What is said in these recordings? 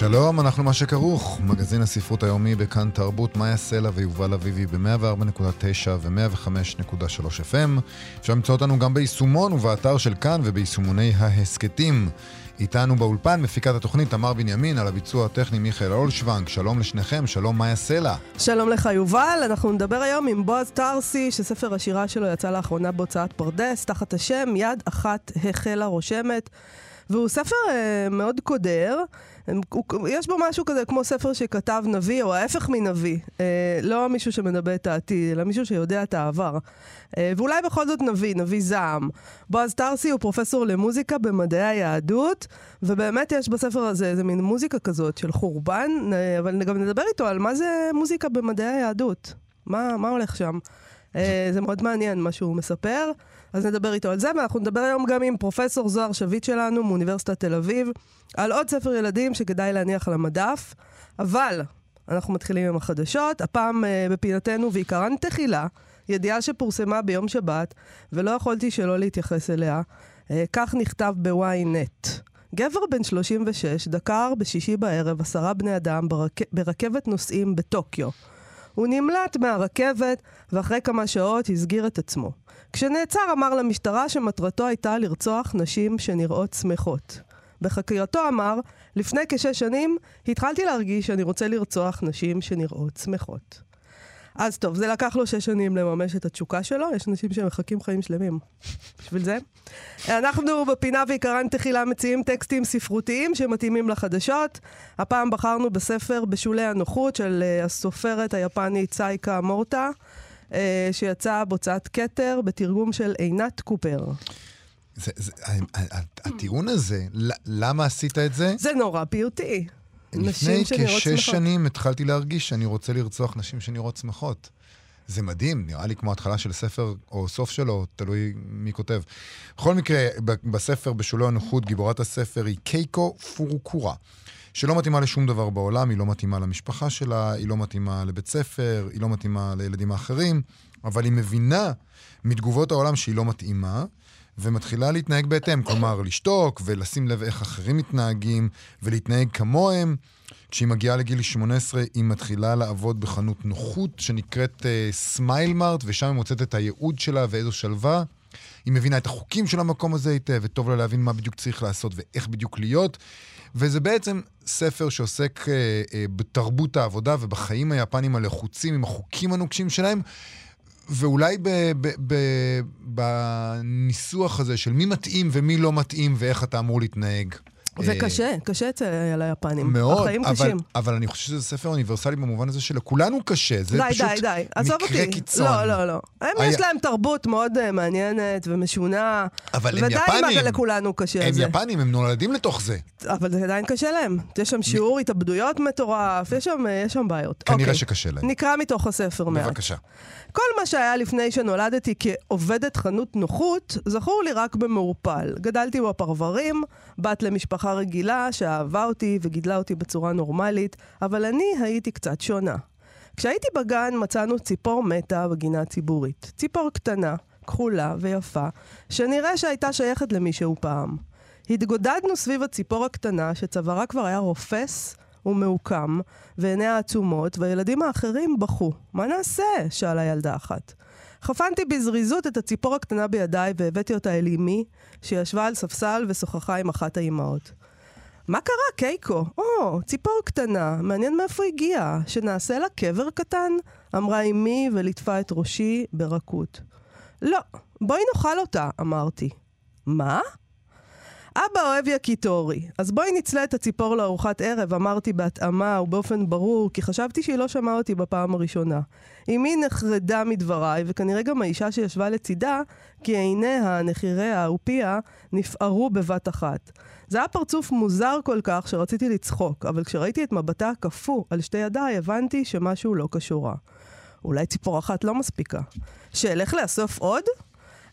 שלום, אנחנו מה שכרוך, מגזין הספרות היומי בכאן תרבות, מאיה סלע ויובל אביבי ב-104.9 ו-105.3 FM. אפשר למצוא אותנו גם ביישומון ובאתר של כאן וביישומוני ההסכתים. איתנו באולפן מפיקת התוכנית תמר בנימין, על הביצוע הטכני מיכאל אולשוונג. שלום לשניכם, שלום מאיה סלע. שלום לך יובל, אנחנו נדבר היום עם בועז טרסי, שספר השירה שלו יצא לאחרונה בהוצאת פרדס, תחת השם יד אחת החלה רושמת. והוא ספר אה, מאוד קודר. יש בו משהו כזה כמו ספר שכתב נביא, או ההפך מנביא. אה, לא מישהו שמנבא את העתיד, אלא מישהו שיודע את העבר. אה, ואולי בכל זאת נביא, נביא זעם. בועז טרסי הוא פרופסור למוזיקה במדעי היהדות, ובאמת יש בספר הזה איזה מין מוזיקה כזאת של חורבן, אה, אבל גם נדבר איתו על מה זה מוזיקה במדעי היהדות. מה, מה הולך שם? אה, זה מאוד מעניין מה שהוא מספר. אז נדבר איתו על זה, ואנחנו נדבר היום גם עם פרופסור זוהר שביט שלנו מאוניברסיטת תל אביב, על עוד ספר ילדים שכדאי להניח על המדף. אבל אנחנו מתחילים עם החדשות, הפעם uh, בפינתנו ועיקרן תחילה, ידיעה שפורסמה ביום שבת, ולא יכולתי שלא להתייחס אליה. Uh, כך נכתב ב-ynet. גבר בן 36 דקר בשישי בערב עשרה בני אדם ברק... ברכבת נוסעים בטוקיו. הוא נמלט מהרכבת, ואחרי כמה שעות הסגיר את עצמו. כשנעצר אמר למשטרה שמטרתו הייתה לרצוח נשים שנראות שמחות. בחקירתו אמר, לפני כשש שנים התחלתי להרגיש שאני רוצה לרצוח נשים שנראות שמחות. אז טוב, זה לקח לו שש שנים לממש את התשוקה שלו, יש אנשים שמחכים חיים שלמים בשביל זה. אנחנו בפינה ועיקרן תחילה מציעים טקסטים ספרותיים שמתאימים לחדשות. הפעם בחרנו בספר בשולי הנוחות של uh, הסופרת היפנית צייקה מורטה, שיצא בהוצאת כתר בתרגום של עינת קופר. זה, זה, הטיעון הזה, למה עשית את זה? זה נורא פיוטי. לפני כשש שנים התחלתי להרגיש שאני רוצה לרצוח נשים שנראות שמחות. זה מדהים, נראה לי כמו התחלה של ספר, או סוף שלו, תלוי מי כותב. בכל מקרה, בספר, בשולי הנוחות, גיבורת הספר היא קייקו פורוקורה. שלא מתאימה לשום דבר בעולם, היא לא מתאימה למשפחה שלה, היא לא מתאימה לבית ספר, היא לא מתאימה לילדים האחרים, אבל היא מבינה מתגובות העולם שהיא לא מתאימה, ומתחילה להתנהג בהתאם, כלומר, לשתוק ולשים לב איך אחרים מתנהגים ולהתנהג כמוהם. כשהיא מגיעה לגיל 18, היא מתחילה לעבוד בחנות נוחות שנקראת סמיילמארט, uh, ושם היא מוצאת את הייעוד שלה ואיזו שלווה. היא מבינה את החוקים של המקום הזה היטב, וטוב לה להבין מה בדיוק צריך לעשות ואיך בדיוק להיות. וזה בעצם ספר שעוסק uh, uh, בתרבות העבודה ובחיים היפנים הלחוצים עם החוקים הנוקשים שלהם, ואולי בניסוח הזה של מי מתאים ומי לא מתאים ואיך אתה אמור להתנהג. זה קשה, קשה אצל היפנים. מאוד, החיים אבל, קשים. אבל אני חושב שזה ספר אוניברסלי במובן הזה שלכולנו קשה. זה די, פשוט די, די. מקרה אותי. קיצון. לא, לא, לא. הם היה... יש להם תרבות מאוד uh, מעניינת ומשונה. אבל הם ודי יפנים. עם לכולנו קשה הם זה. יפנים, הם נולדים לתוך זה. אבל זה עדיין קשה להם. יש שם שיעור מ... התאבדויות מטורף, יש שם, יש שם בעיות. כנראה אוקיי. שקשה להם. נקרא מתוך הספר מעט. בבקשה. כל מה שהיה לפני שנולדתי כעובדת חנות נוחות, זכור לי רק במעורפל. גדלתי בפרברים, בת למשפחה רגילה שאהבה אותי וגידלה אותי בצורה נורמלית, אבל אני הייתי קצת שונה. כשהייתי בגן מצאנו ציפור מתה בגינה הציבורית. ציפור קטנה, כחולה ויפה, שנראה שהייתה שייכת למישהו פעם. התגודדנו סביב הציפור הקטנה, שצווארה כבר היה רופס ומעוקם, ועיניה עצומות, והילדים האחרים בכו. מה נעשה? שאלה ילדה אחת. חפנתי בזריזות את הציפור הקטנה בידיי והבאתי אותה אל אמי, שישבה על ספסל ושוחחה עם אחת האימהות. מה קרה, קייקו? או, ציפור קטנה, מעניין מאיפה הגיעה, שנעשה לה קבר קטן? אמרה אמי וליטפה את ראשי ברכות. לא, בואי נאכל אותה, אמרתי. מה? אבא אוהב יקיטורי, אז בואי נצלה את הציפור לארוחת ערב, אמרתי בהתאמה ובאופן ברור, כי חשבתי שהיא לא שמעה אותי בפעם הראשונה. אמי נחרדה מדבריי, וכנראה גם האישה שישבה לצידה, כי עיניה, נחיריה ופיה נפערו בבת אחת. זה היה פרצוף מוזר כל כך שרציתי לצחוק, אבל כשראיתי את מבטה הקפוא על שתי ידיי, הבנתי שמשהו לא קשורה. אולי ציפור אחת לא מספיקה. שאלך לאסוף עוד?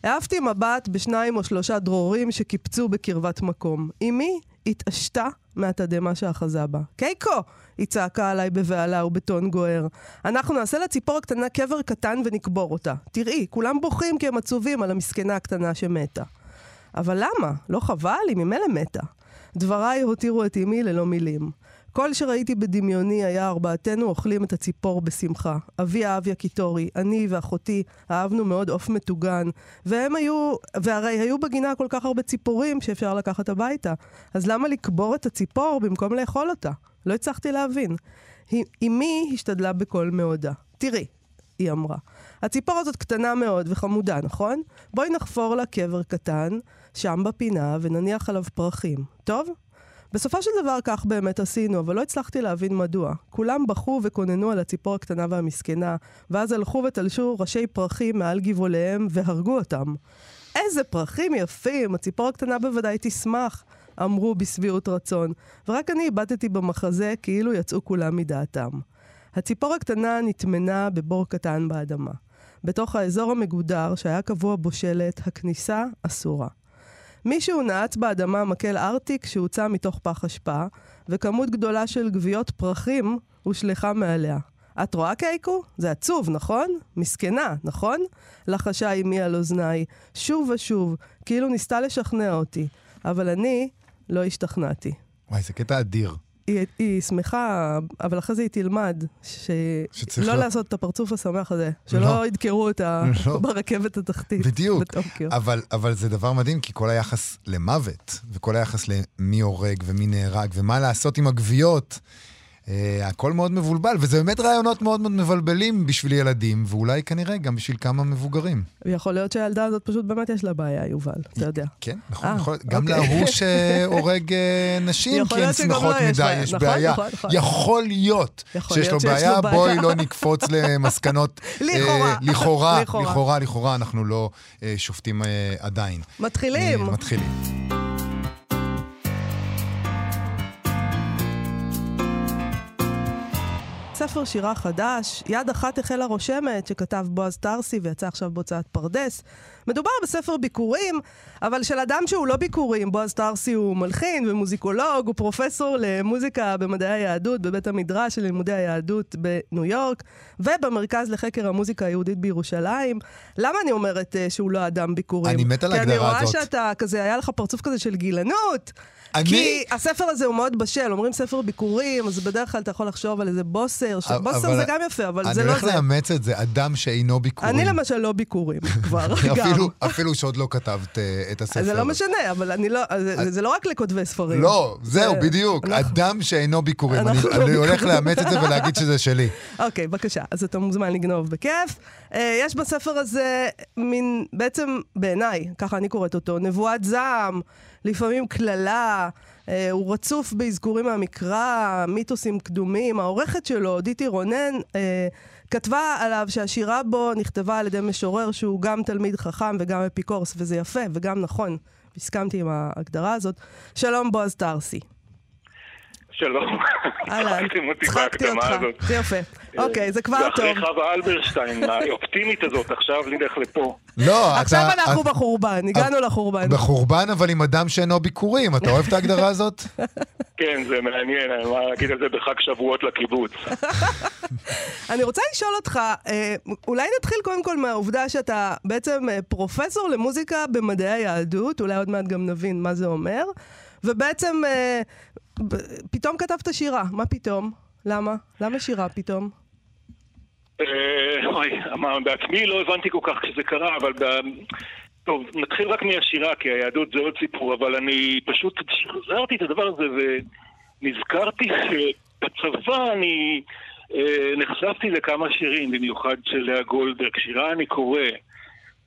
העפתי מבט בשניים או שלושה דרורים שקיפצו בקרבת מקום. אמי התעשתה מהתדהמה שאחזה בה. קייקו! היא צעקה עליי בבהלה ובטון גוער. אנחנו נעשה לציפור הקטנה קבר קטן ונקבור אותה. תראי, כולם בוכים כי הם עצובים על המסכנה הקטנה שמתה. אבל למה? לא חבל? היא ממילא מתה. דבריי הותירו את אמי ללא מילים. כל שראיתי בדמיוני היה ארבעתנו אוכלים את הציפור בשמחה. אבי אהב יקיטורי, אני ואחותי אהבנו מאוד עוף מטוגן, והם היו, והרי היו בגינה כל כך הרבה ציפורים שאפשר לקחת הביתה. אז למה לקבור את הציפור במקום לאכול אותה? לא הצלחתי להבין. אמי השתדלה בקול מאודה. תראי, היא אמרה, הציפור הזאת קטנה מאוד וחמודה, נכון? בואי נחפור לה קבר קטן, שם בפינה, ונניח עליו פרחים. טוב? בסופו של דבר כך באמת עשינו, אבל לא הצלחתי להבין מדוע. כולם בכו וקוננו על הציפור הקטנה והמסכנה, ואז הלכו ותלשו ראשי פרחים מעל גבעוליהם והרגו אותם. איזה פרחים יפים, הציפור הקטנה בוודאי תשמח, אמרו בשביעות רצון, ורק אני איבדתי במחזה כאילו יצאו כולם מדעתם. הציפור הקטנה נטמנה בבור קטן באדמה. בתוך האזור המגודר, שהיה קבוע בו שלט, הכניסה אסורה. מישהו נעץ באדמה מקל ארטיק שהוצא מתוך פח אשפה, וכמות גדולה של גוויות פרחים הושלכה מעליה. את רואה קייקו? זה עצוב, נכון? מסכנה, נכון? לחשה אמי על אוזניי, שוב ושוב, כאילו ניסתה לשכנע אותי. אבל אני לא השתכנעתי. וואי, זה קטע אדיר. היא, היא שמחה, אבל אחרי זה היא תלמד ש... לא לה... לעשות את הפרצוף השמח הזה, שלא לא. ידקרו אותה לא. ברכבת התחתית בדיוק, אבל, אבל זה דבר מדהים, כי כל היחס למוות, וכל היחס למי הורג ומי נהרג, ומה לעשות עם הגוויות, הכל מאוד מבולבל, וזה באמת רעיונות מאוד מאוד מבלבלים בשביל ילדים, ואולי כנראה גם בשביל כמה מבוגרים. יכול להיות שהילדה הזאת פשוט באמת יש לה בעיה, יובל, אתה יודע. כן, נכון, 아, אה, יכול, אוקיי. גם להוא שהורג נשים, כי הן שמחות לא מדי, יש נכון, בעיה. נכון, נכון. יכול להיות שיש לו בעיה, בואי לא נקפוץ למסקנות. לכאורה. uh, לכאורה, לכאורה, לכאורה, אנחנו לא uh, שופטים עדיין. מתחילים. מתחילים. ספר שירה חדש, יד אחת החלה רושמת, שכתב בועז טרסי ויצא עכשיו בהוצאת פרדס. מדובר בספר ביקורים, אבל של אדם שהוא לא ביקורים. בועז טרסי הוא מלחין ומוזיקולוג, הוא פרופסור למוזיקה במדעי היהדות בבית המדרש של לימודי היהדות בניו יורק, ובמרכז לחקר המוזיקה היהודית בירושלים. למה אני אומרת uh, שהוא לא אדם ביקורים? אני מת על ההגדרה הזאת. כי אני רואה שאתה כזה, היה לך פרצוף כזה של גילנות. אני... כי הספר הזה הוא מאוד בשל, אומרים ספר ביקורים, אז בדרך כלל אתה יכול לחשוב על איזה בוסר, בוסר זה גם יפה, אבל זה לא זה. אני הולך לאמץ את זה, אדם שאינו ביקורים. אני למשל לא ביקורים, כבר, גם. אפילו שעוד לא כתבת אה, את הספר. זה לא משנה, אבל אני לא, זה לא רק לכותבי ספרים. לא, זהו, בדיוק, אדם שאינו ביקורים. אני הולך לאמץ את זה ולהגיד שזה שלי. אוקיי, בבקשה, אז אתה מוזמן לגנוב בכיף. אה, יש בספר הזה מין, בעצם בעיניי, ככה אני קוראת אותו, נבואת זעם. לפעמים קללה, אה, הוא רצוף באזכורים מהמקרא, מיתוסים קדומים. העורכת שלו, דיטי רונן, אה, כתבה עליו שהשירה בו נכתבה על ידי משורר שהוא גם תלמיד חכם וגם אפיקורס, וזה יפה וגם נכון. הסכמתי עם ההגדרה הזאת. שלום, בועז טרסי. שלום. אהלן, צחקתי אותך, זה יפה. אוקיי, זה כבר טוב. זה אחרי חווה אלברשטיין, האופטימית הזאת, עכשיו נלך לפה. לא, אתה... עכשיו אנחנו בחורבן, הגענו לחורבן. בחורבן, אבל עם אדם שאינו ביקורים. אתה אוהב את ההגדרה הזאת? כן, זה מעניין, אני מה להגיד על זה בחג שבועות לקיבוץ. אני רוצה לשאול אותך, אה, אולי נתחיל קודם כל מהעובדה שאתה בעצם אה, פרופסור למוזיקה במדעי היהדות, אולי עוד מעט גם נבין מה זה אומר, ובעצם אה, פתאום כתבת שירה, מה פתאום? למה? למה שירה פתאום? אה, אוי, בעצמי לא הבנתי כל כך כשזה קרה, אבל... טוב, נתחיל רק מהשירה, כי היהדות זה עוד סיפור, אבל אני פשוט חזרתי את הדבר הזה ונזכרתי שבצבא אני אה, נחשפתי לכמה שירים, במיוחד של לאה גולדברג. שירה אני קורא,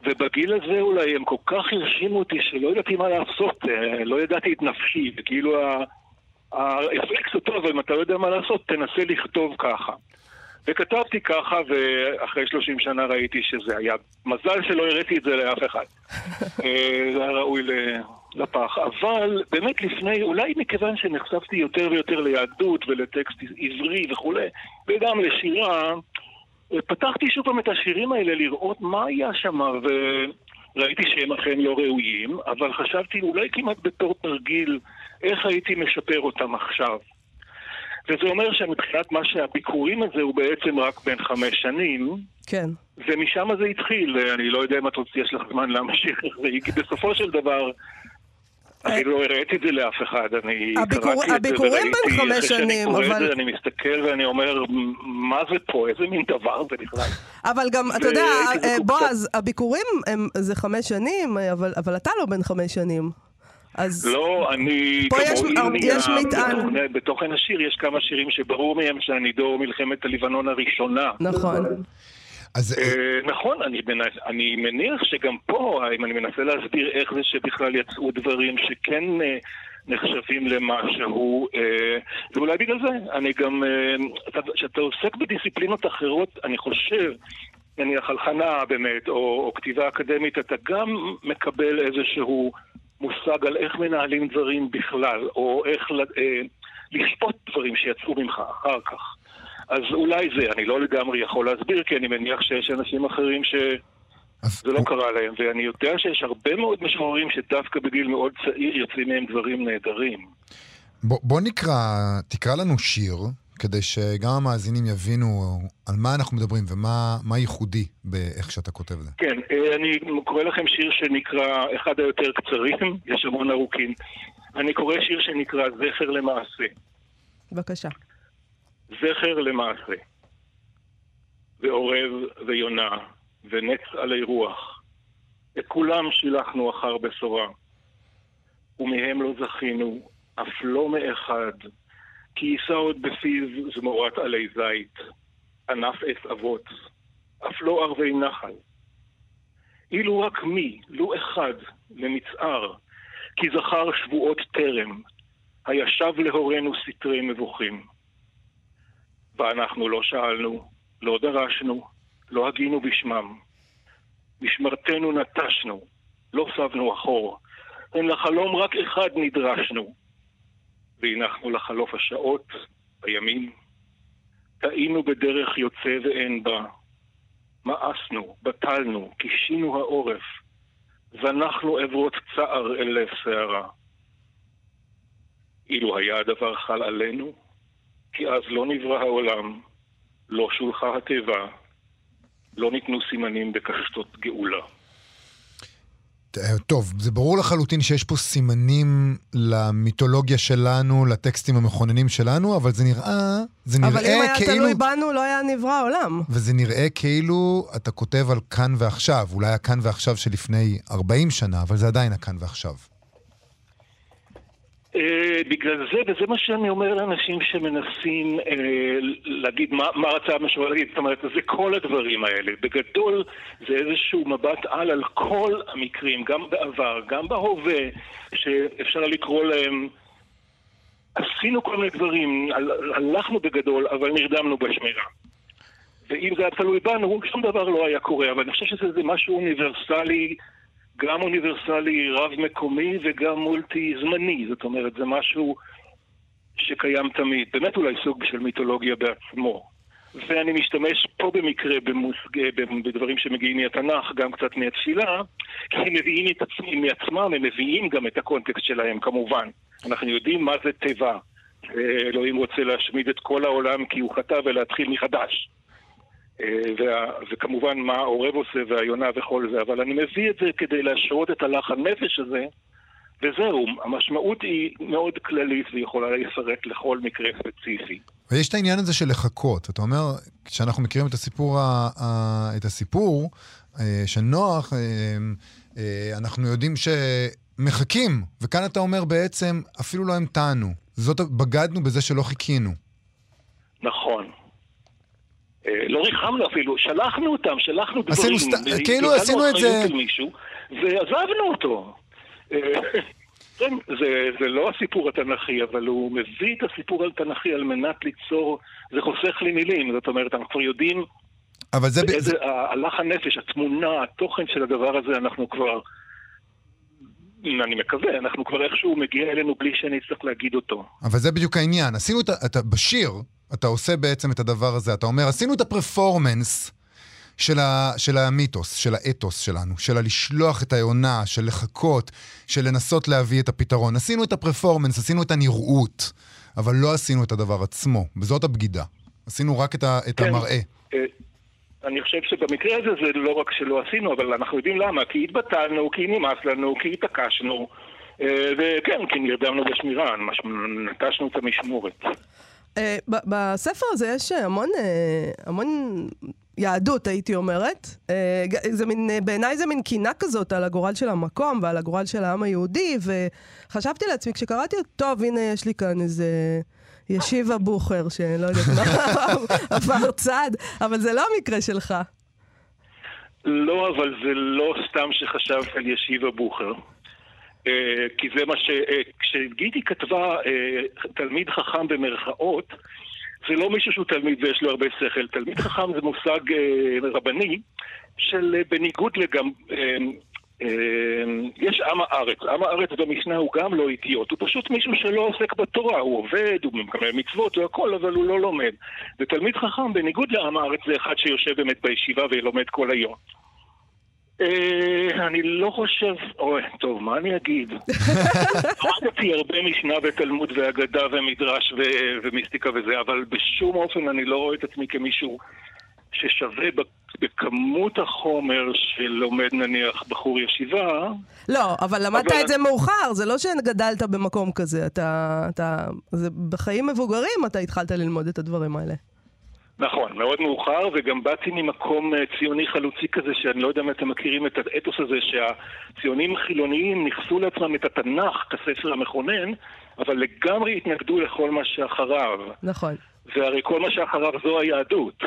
ובגיל הזה אולי הם כל כך הרשימו אותי שלא ידעתי מה לעשות, אה, לא ידעתי את נפשי, וכאילו הרפלקס הוא טוב, אם אתה לא יודע מה לעשות, תנסה לכתוב ככה. וכתבתי ככה, ואחרי 30 שנה ראיתי שזה היה מזל שלא הראיתי את זה לאף אחד. אה, זה היה ראוי לפח. אבל באמת לפני, אולי מכיוון שנחשפתי יותר ויותר ליהדות ולטקסט עברי וכולי, וגם לשירה, פתחתי שוב פעם את השירים האלה לראות מה היה שם, וראיתי שהם אכן לא ראויים, אבל חשבתי אולי כמעט בתור תרגיל, איך הייתי משפר אותם עכשיו. וזה אומר שמבחינת מה שהביקורים הזה הוא בעצם רק בין חמש שנים. כן. ומשם זה התחיל, אני לא יודע אם את רוצה, יש לך זמן להמשיך, כי בסופו של דבר... אני לא הראיתי את זה לאף אחד, אני קראתי את זה וראיתי, בין חמש שנים, אבל... שאני קורא את זה, אני מסתכל ואני אומר, מה זה פה? איזה מין דבר זה בכלל? אבל גם, אתה יודע, אה, בועז, הביקורים זה חמש שנים, אבל אתה לא בן חמש שנים. אז... לא, אני... פה יש, יש מטען. בתוכן השיר יש כמה שירים שברור מהם שאני דור מלחמת הלבנון הראשונה. נכון. אז... אה, נכון, אני, אני מניח שגם פה, אם אני מנסה להסביר איך זה שבכלל יצאו דברים שכן אה, נחשבים למשהו, אה, ואולי בגלל זה, אני גם, כשאתה עוסק בדיסציפלינות אחרות, אני חושב, נניח על חנה באמת, או, או כתיבה אקדמית, אתה גם מקבל איזשהו מושג על איך מנהלים דברים בכלל, או איך לשפוט דברים שיצאו ממך אחר כך. אז אולי זה, אני לא לגמרי יכול להסביר, כי אני מניח שיש אנשים אחרים ש... זה לא קרה להם, ואני יודע שיש הרבה מאוד משוררים שדווקא בגיל מאוד צעיר יוצאים מהם דברים נהדרים. בוא, בוא נקרא, תקרא לנו שיר, כדי שגם המאזינים יבינו על מה אנחנו מדברים ומה ייחודי באיך שאתה כותב את זה. כן, אה, אני קורא לכם שיר שנקרא, אחד היותר קצרים, יש המון ארוכים. אני קורא שיר שנקרא זכר למעשה. בבקשה. זכר למעשה, ועורב ויונה, ונץ עלי רוח, את כולם שילחנו אחר בשורה, ומהם לא זכינו, אף לא מאחד, כי יישא עוד בפיו זמורת עלי זית, ענף עץ אבות, אף לא ערבי נחל. אילו רק מי, לו אחד, למצער, כי זכר שבועות טרם, הישב להורינו סתרי מבוכים. ואנחנו לא שאלנו, לא דרשנו, לא הגינו בשמם. משמרתנו נטשנו, לא סבנו אחור. אין לחלום רק אחד נדרשנו. והנחנו לחלוף השעות, הימים. טעינו בדרך יוצא ואין בה. מאסנו, בטלנו, קישינו העורף. זנחנו עברות צער אל לב שערה. אילו היה הדבר חל עלינו, כי אז לא נברא העולם, לא שולחה התיבה, לא ניתנו סימנים בקשתות גאולה. טוב, זה ברור לחלוטין שיש פה סימנים למיתולוגיה שלנו, לטקסטים המכוננים שלנו, אבל זה נראה, זה נראה כאילו... אבל אם היה כאילו... תלוי בנו, לא היה נברא העולם. וזה נראה כאילו אתה כותב על כאן ועכשיו, אולי הכאן ועכשיו שלפני 40 שנה, אבל זה עדיין הכאן ועכשיו. Uh, בגלל זה, וזה מה שאני אומר לאנשים שמנסים uh, להגיד מה, מה רצה המשורר להגיד, זאת אומרת, זה כל הדברים האלה. בגדול זה איזשהו מבט על על כל המקרים, גם בעבר, גם בהווה, שאפשר לקרוא להם עשינו כל מיני דברים, הלכנו בגדול, אבל נרדמנו בשמירה. ואם זה היה תלוי בנו, שום דבר לא היה קורה, אבל אני חושב שזה משהו אוניברסלי גם אוניברסלי רב-מקומי וגם מולטי-זמני. זאת אומרת, זה משהו שקיים תמיד. באמת אולי סוג של מיתולוגיה בעצמו. ואני משתמש פה במקרה במושג, בדברים שמגיעים מהתנ"ך, גם קצת מהתפילה, כי הם מביאים את עצמם מעצמם, הם מביאים גם את הקונטקסט שלהם, כמובן. אנחנו יודעים מה זה תיבה. אלוהים רוצה להשמיד את כל העולם כי הוא חטא ולהתחיל מחדש. אה, וה, וכמובן מה העורב עושה והיונה וכל זה, אבל אני מביא את זה כדי להשרות את הלך הנפש הזה, וזהו, המשמעות היא מאוד כללית ויכולה לפרט לכל מקרה ספציפי. ויש את העניין הזה של לחכות. אתה אומר, כשאנחנו מכירים את הסיפור, את הסיפור אה, של נוח, אה, אנחנו יודעים שמחכים, וכאן אתה אומר בעצם, אפילו לא המתנו. זאת, בגדנו בזה שלא חיכינו. אה, לא ריחמנו אפילו, שלחנו אותם, שלחנו דברים. עשינו, סת... כאילו עשינו את זה... ועזבנו אותו. אה, כן, זה, זה לא הסיפור התנ"כי, אבל הוא מביא את הסיפור התנ"כי על מנת ליצור, זה חוסך לי מילים, זאת אומרת, אנחנו כבר יודעים אבל זה... באיזה, הלך הנפש, התמונה, התוכן של הדבר הזה, אנחנו כבר, אני מקווה, אנחנו כבר איכשהו מגיע אלינו בלי שאני אצטרך להגיד אותו. אבל זה בדיוק העניין. עשינו את ה... בשיר, אתה עושה בעצם את הדבר הזה. אתה אומר, עשינו את הפרפורמנס של, ה, של המיתוס, של האתוס שלנו, של הלשלוח את היונה, של לחכות, של לנסות להביא את הפתרון. עשינו את הפרפורמנס, עשינו את הנראות, אבל לא עשינו את הדבר עצמו, וזאת הבגידה. עשינו רק את, ה, את כן. המראה. אה, אני חושב שבמקרה הזה זה לא רק שלא עשינו, אבל אנחנו יודעים למה. כי התבטלנו, כי נמאס לנו, כי התעקשנו, אה, וכן, כי נרדמנו בשמירה, נטשנו את המשמורת. אה, בספר הזה יש המון, המון יהדות, הייתי אומרת. זה מין, בעיניי זה מין קינה כזאת על הגורל של המקום ועל הגורל של העם היהודי, וחשבתי לעצמי, כשקראתי, טוב, הנה יש לי כאן איזה... ישיבה בוכר, שלא יודעת מה, עבר צד, אבל זה לא המקרה שלך. לא, אבל זה לא סתם שחשבת על ישיבה בוכר. Uh, כי זה מה ש... Uh, כשגידי כתבה uh, תלמיד חכם במרכאות, זה לא מישהו שהוא תלמיד ויש לו הרבה שכל. תלמיד חכם זה מושג רבני של בניגוד אמ, יש עם הארץ. עם הארץ במשנה הוא גם לא איטיות, הוא פשוט מישהו שלא עוסק בתורה, הוא עובד, הוא מקבל מצוות והכל, אבל הוא לא לומד. ותלמיד חכם, בניגוד לעם הארץ, זה אחד שיושב באמת בישיבה ולומד כל היום. אה, אני לא חושב... אוי, טוב, מה אני אגיד? למדתי הרבה משנה ותלמוד ואגדה ומדרש ומיסטיקה וזה, אבל בשום אופן אני לא רואה את עצמי כמישהו ששווה בכמות החומר שלומד נניח בחור ישיבה. לא, אבל למדת אבל... את זה מאוחר, זה לא שגדלת במקום כזה, אתה, אתה, זה בחיים מבוגרים אתה התחלת ללמוד את הדברים האלה. נכון, מאוד מאוחר, וגם באתי ממקום אה, ציוני חלוצי כזה, שאני לא יודע אם אתם מכירים את האתוס הזה, שהציונים החילוניים נכסו לעצמם את התנ"ך כספר המכונן, אבל לגמרי התנגדו לכל מה שאחריו. נכון. והרי כל מה שאחריו זו היהדות.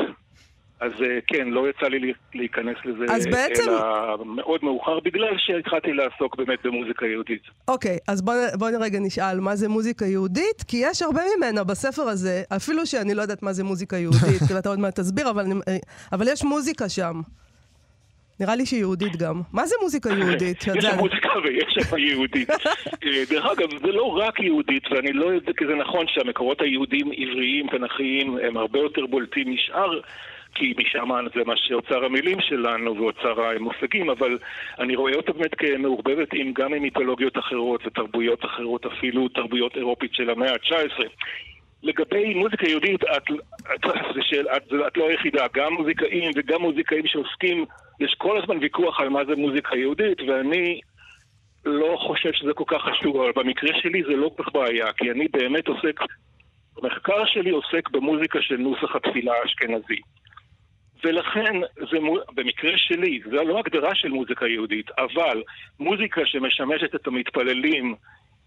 אז אה, כן, לא יצא לי להיכנס לזה, אז בעצם... אלא מאוד מאוחר, בגלל שהתחלתי לעסוק באמת במוזיקה יהודית. אוקיי, אז בוא, בוא רגע נשאל, מה זה מוזיקה יהודית? כי יש הרבה ממנה בספר הזה, אפילו שאני לא יודעת מה זה מוזיקה יהודית, ואתה עוד מעט תסביר, אבל, אה, אבל יש מוזיקה שם. נראה לי שהיא יהודית גם. מה זה מוזיקה יהודית? יש שם מוזיקה ויש שם יהודית. אה, דרך אגב, זה לא רק יהודית, ואני לא יודע, כי זה נכון שהמקורות היהודיים עבריים, תנכיים, הם הרבה יותר בולטים משאר כי משם זה מה שאוצר המילים שלנו ואוצר המושגים, אבל אני רואה אותה באמת כמעורבבת עם, גם עם מיתולוגיות אחרות ותרבויות אחרות, אפילו תרבויות אירופית של המאה ה-19. לגבי מוזיקה יהודית, את, את, של, את, את לא היחידה, גם מוזיקאים וגם מוזיקאים שעוסקים, יש כל הזמן ויכוח על מה זה מוזיקה יהודית, ואני לא חושב שזה כל כך חשוב, אבל במקרה שלי זה לא כל כך בעיה, כי אני באמת עוסק, המחקר שלי עוסק במוזיקה של נוסח התפילה האשכנזי. ולכן, זה, במקרה שלי, זו לא הגדרה של מוזיקה יהודית, אבל מוזיקה שמשמשת את המתפללים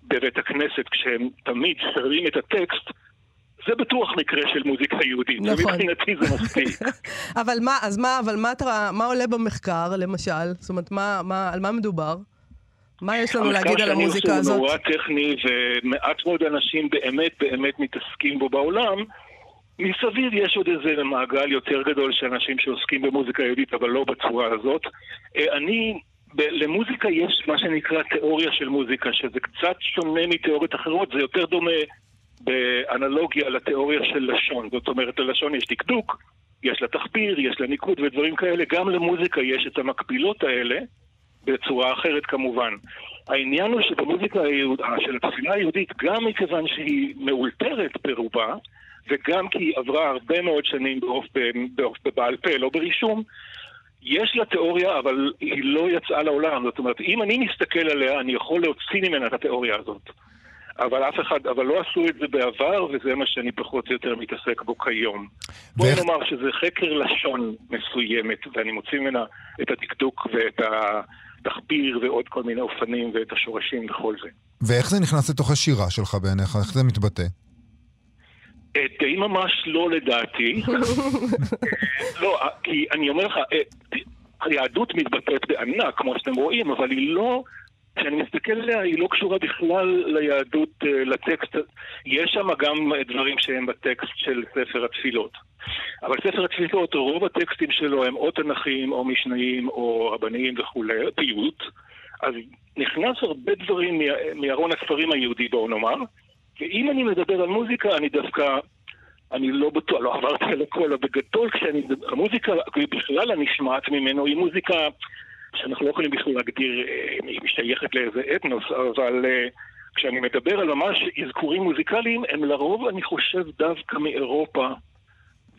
בבית הכנסת כשהם תמיד שרים את הטקסט, זה בטוח מקרה של מוזיקה יהודית. נכון. ומבחינתי זה מספיק. אבל מה, אז מה, אבל מה, אתה, מה עולה במחקר, למשל? זאת אומרת, מה, מה, על מה מדובר? מה יש לנו להגיד על המוזיקה הזאת? המחקר שאני עושה הוא נורא טכני, ומעט מאוד אנשים באמת באמת מתעסקים בו בעולם. מסביב יש עוד איזה מעגל יותר גדול של אנשים שעוסקים במוזיקה יהודית, אבל לא בצורה הזאת. אה, אני, ב- למוזיקה יש מה שנקרא תיאוריה של מוזיקה, שזה קצת שונה מתיאוריות אחרות, זה יותר דומה באנלוגיה לתיאוריה של לשון. זאת אומרת, ללשון יש דקדוק, יש לה תחביר, יש לה ניקוד ודברים כאלה. גם למוזיקה יש את המקבילות האלה, בצורה אחרת כמובן. העניין הוא שבמוזיקה היהוד... של התפילה היהודית, גם מכיוון שהיא מאולתרת ברובה, וגם כי היא עברה הרבה מאוד שנים בבעל פה, לא ברישום, יש לה תיאוריה, אבל היא לא יצאה לעולם. זאת אומרת, אם אני מסתכל עליה, אני יכול להוציא ממנה את התיאוריה הזאת. אבל אף אחד, אבל לא עשו את זה בעבר, וזה מה שאני פחות או יותר מתעסק בו כיום. בואי ואיך... נאמר שזה חקר לשון מסוימת, ואני מוציא ממנה את הדקדוק ואת התחביר ועוד כל מיני אופנים ואת השורשים וכל זה. ואיך זה נכנס לתוך השירה שלך בעיניך? איך זה מתבטא? אה, די ממש לא לדעתי. לא, אה, כי אני אומר לך, אה, היהדות מתבטאת בענק, כמו שאתם רואים, אבל היא לא... כשאני מסתכל עליה, היא לא קשורה בכלל ליהדות, לטקסט. יש שם גם דברים שהם בטקסט של ספר התפילות. אבל ספר התפילות, רוב הטקסטים שלו הם או תנכיים, או משניים, או רבניים וכולי, פיוט. אז נכנס הרבה דברים מארון הספרים היהודי, בואו נאמר. ואם אני מדבר על מוזיקה, אני דווקא אני לא בטוח, לא עברתי על הכל, אבל בגדול כשאני, המוזיקה בכלל הנשמעת ממנו היא מוזיקה שאנחנו לא יכולים בכלל להגדיר אם היא משתייכת לאיזה אתנוס, אבל uh, כשאני מדבר על ממש אזכורים מוזיקליים, הם לרוב, אני חושב, דווקא מאירופה,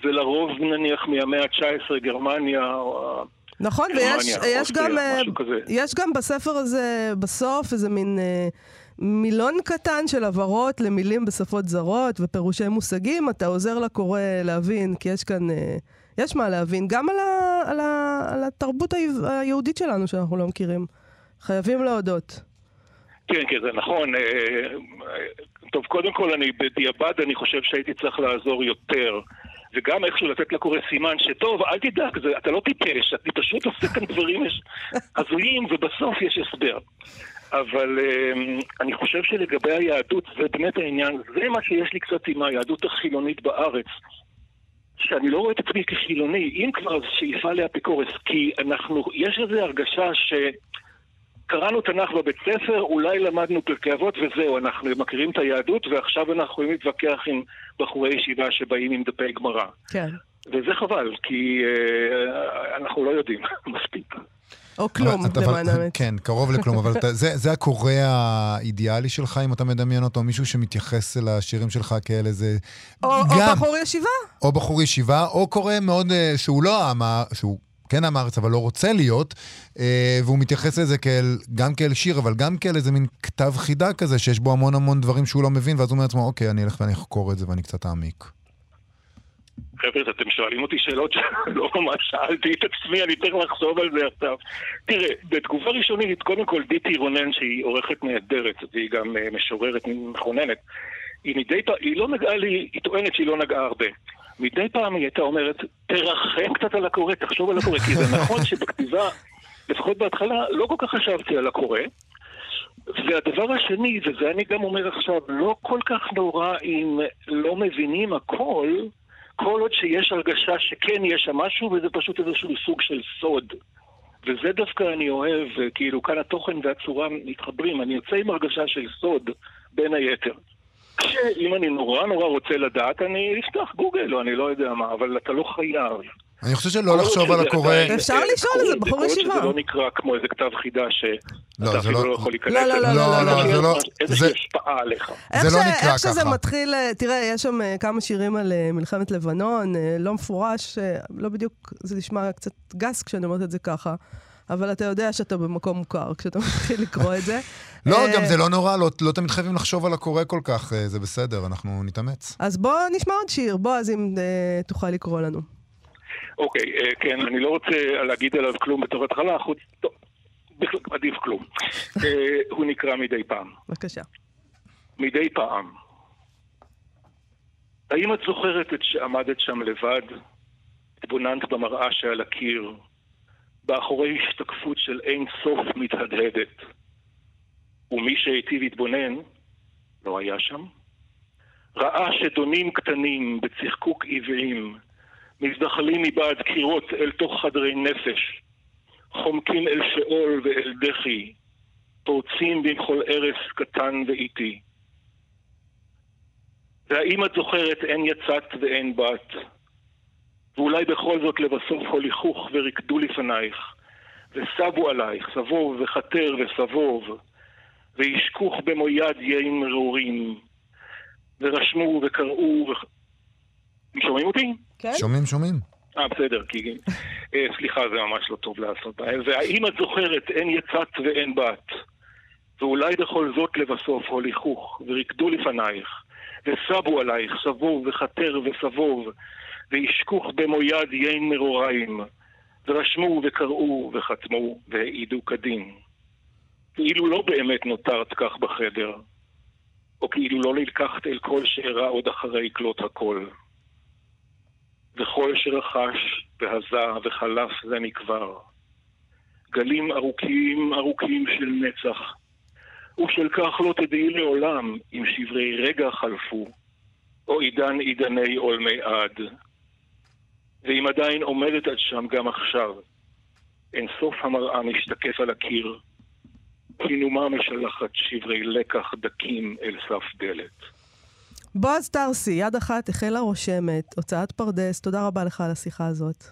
ולרוב נניח מהמאה ה-19, גרמניה, או... נכון, ויש יש גם, אה, יש גם בספר הזה, בסוף, איזה מין... Uh... מילון קטן של הבהרות למילים בשפות זרות ופירושי מושגים, אתה עוזר לקורא להבין, כי יש כאן, אה, יש מה להבין, גם על, ה, על, ה, על התרבות היהודית שלנו שאנחנו לא מכירים. חייבים להודות. כן, כן, זה נכון. אה, טוב, קודם כל, אני בדיעבד, אני חושב שהייתי צריך לעזור יותר. וגם איכשהו לתת לקורא סימן שטוב, אל תדאג, אתה לא טיפש, אני פשוט עושה כאן דברים הזויים, ובסוף יש הסבר. אבל um, אני חושב שלגבי היהדות, זה באמת העניין, זה מה שיש לי קצת עם היהדות החילונית בארץ. שאני לא רואה את עצמי כחילוני, אם כבר שאיפה לאפיקורס, כי אנחנו, יש איזו הרגשה ש... קראנו תנ"ך בבית ספר, אולי למדנו פרקי אבות וזהו, אנחנו מכירים את היהדות ועכשיו אנחנו יכולים להתווכח עם בחורי ישיבה שבאים עם דפי גמרא. כן. וזה חבל, כי uh, אנחנו לא יודעים מספיק. או כלום, למען האמת. כן, קרוב לכלום, אבל אתה, זה, זה הקורא האידיאלי שלך, אם אתה מדמיין אותו, מישהו שמתייחס לשירים שלך כאל איזה... או, גם, או בחור ישיבה. או בחור ישיבה, או קורא מאוד, אה, שהוא לא עם, שהוא כן עם הארץ, אבל לא רוצה להיות, אה, והוא מתייחס לזה כאל, גם כאל שיר, אבל גם כאל איזה מין כתב חידה כזה, שיש בו המון המון דברים שהוא לא מבין, ואז הוא אומר לעצמו, אוקיי, אני אלך ואני אחקור את זה ואני קצת אעמיק. חבר'ה, אתם שואלים אותי שאלות שלא ממש שאלתי את עצמי, אני צריך לחשוב על זה עכשיו. תראה, בתגובה ראשונית, קודם כל דיטי רונן, שהיא עורכת נהדרת, והיא גם uh, משוררת מכוננת, היא מדי פעם, היא לא נגעה לי, היא טוענת שהיא לא נגעה הרבה. מדי פעם היא הייתה אומרת, תרחם קצת על הקורא, תחשוב על הקורא, כי זה נכון שבכתיבה, לפחות בהתחלה, לא כל כך חשבתי על הקורא. והדבר השני, וזה אני גם אומר עכשיו, לא כל כך נורא אם לא מבינים הכל, כל עוד שיש הרגשה שכן יש שם משהו, וזה פשוט איזשהו סוג של סוד. וזה דווקא אני אוהב, כאילו כאן התוכן והצורה מתחברים. אני יוצא עם הרגשה של סוד, בין היתר. שאם אני נורא נורא רוצה לדעת, אני אפתח גוגל או אני לא יודע מה, אבל אתה לא חייב. אני חושב שלא לחשוב על הקורא... אפשר לשאול איזה בחור ישיבה. זה לא נקרא כמו איזה כתב חידה שאתה לא, אפילו לא יכול לא, להיכנס. לא, לא, לא, לא, לא. איזושהי השפעה עליך. זה לא נקרא איך שזה ככה. מתחיל, אה, תראה, יש שם אה, כמה שירים על אה, מלחמת לבנון, לא מפורש, לא בדיוק, זה נשמע קצת גס כשאני אומרת את זה ככה. אבל אתה יודע שאתה במקום מוכר כשאתה מתחיל לקרוא את זה. לא, גם זה לא נורא, לא, לא תמיד חייבים לחשוב על הקורא כל כך, זה בסדר, אנחנו נתאמץ. אז בוא נשמע עוד שיר, בועז, אם תוכל לקרוא לנו. אוקיי, כן, אני לא רוצה להגיד עליו כלום בתור התחלה, חוץ... טוב, בכלל, עדיף כלום. הוא נקרא מדי פעם. בבקשה. מדי פעם. האם את זוכרת את שעמדת שם לבד, התבוננת במראה שעל הקיר, באחורי השתקפות של אין סוף מתהדהדת, ומי שהיטיב להתבונן לא היה שם? ראה שדונים קטנים בצחקוק עיוועים מזדחלים מבעד קירות אל תוך חדרי נפש, חומקים אל שאול ואל דחי, פורצים במחול ארס קטן ואיטי. והאם את זוכרת אין יצאת ואין בת, ואולי בכל זאת לבסוף הוליכוך וריקדו לפנייך, וסבו עלייך, סבוב וחתר וסבוב, וישכוך במו יד יין מרורים, ורשמו וקראו ו... שומעים אותי? כן? שומעים, שומעים. אה, בסדר, כי... אה, סליחה, זה ממש לא טוב לעשות. והאם את זוכרת, אין יצאת ואין בת, ואולי בכל זאת לבסוף הוליכוך, וריקדו לפנייך, וסבו עלייך, סבוב וחתר וסבוב, וישכוך במו יד יין מרוריים, ורשמו וקראו וחתמו והעידו כדין. כאילו לא באמת נותרת כך בחדר, או כאילו לא נלקחת אל כל שאירע עוד אחרי כלות הכל. וכל שרכש והזה וחלף זה מכבר. גלים ארוכים ארוכים של נצח, ושל כך לא תדעי לעולם אם שברי רגע חלפו, או עידן עידני עולמי עד. ואם עדיין עומדת עד שם גם עכשיו, אין סוף המראה משתקף על הקיר, כינומה משלחת שברי לקח דקים אל סף דלת. בועז טרסי, יד אחת החלה רושמת, הוצאת פרדס, תודה רבה לך על השיחה הזאת.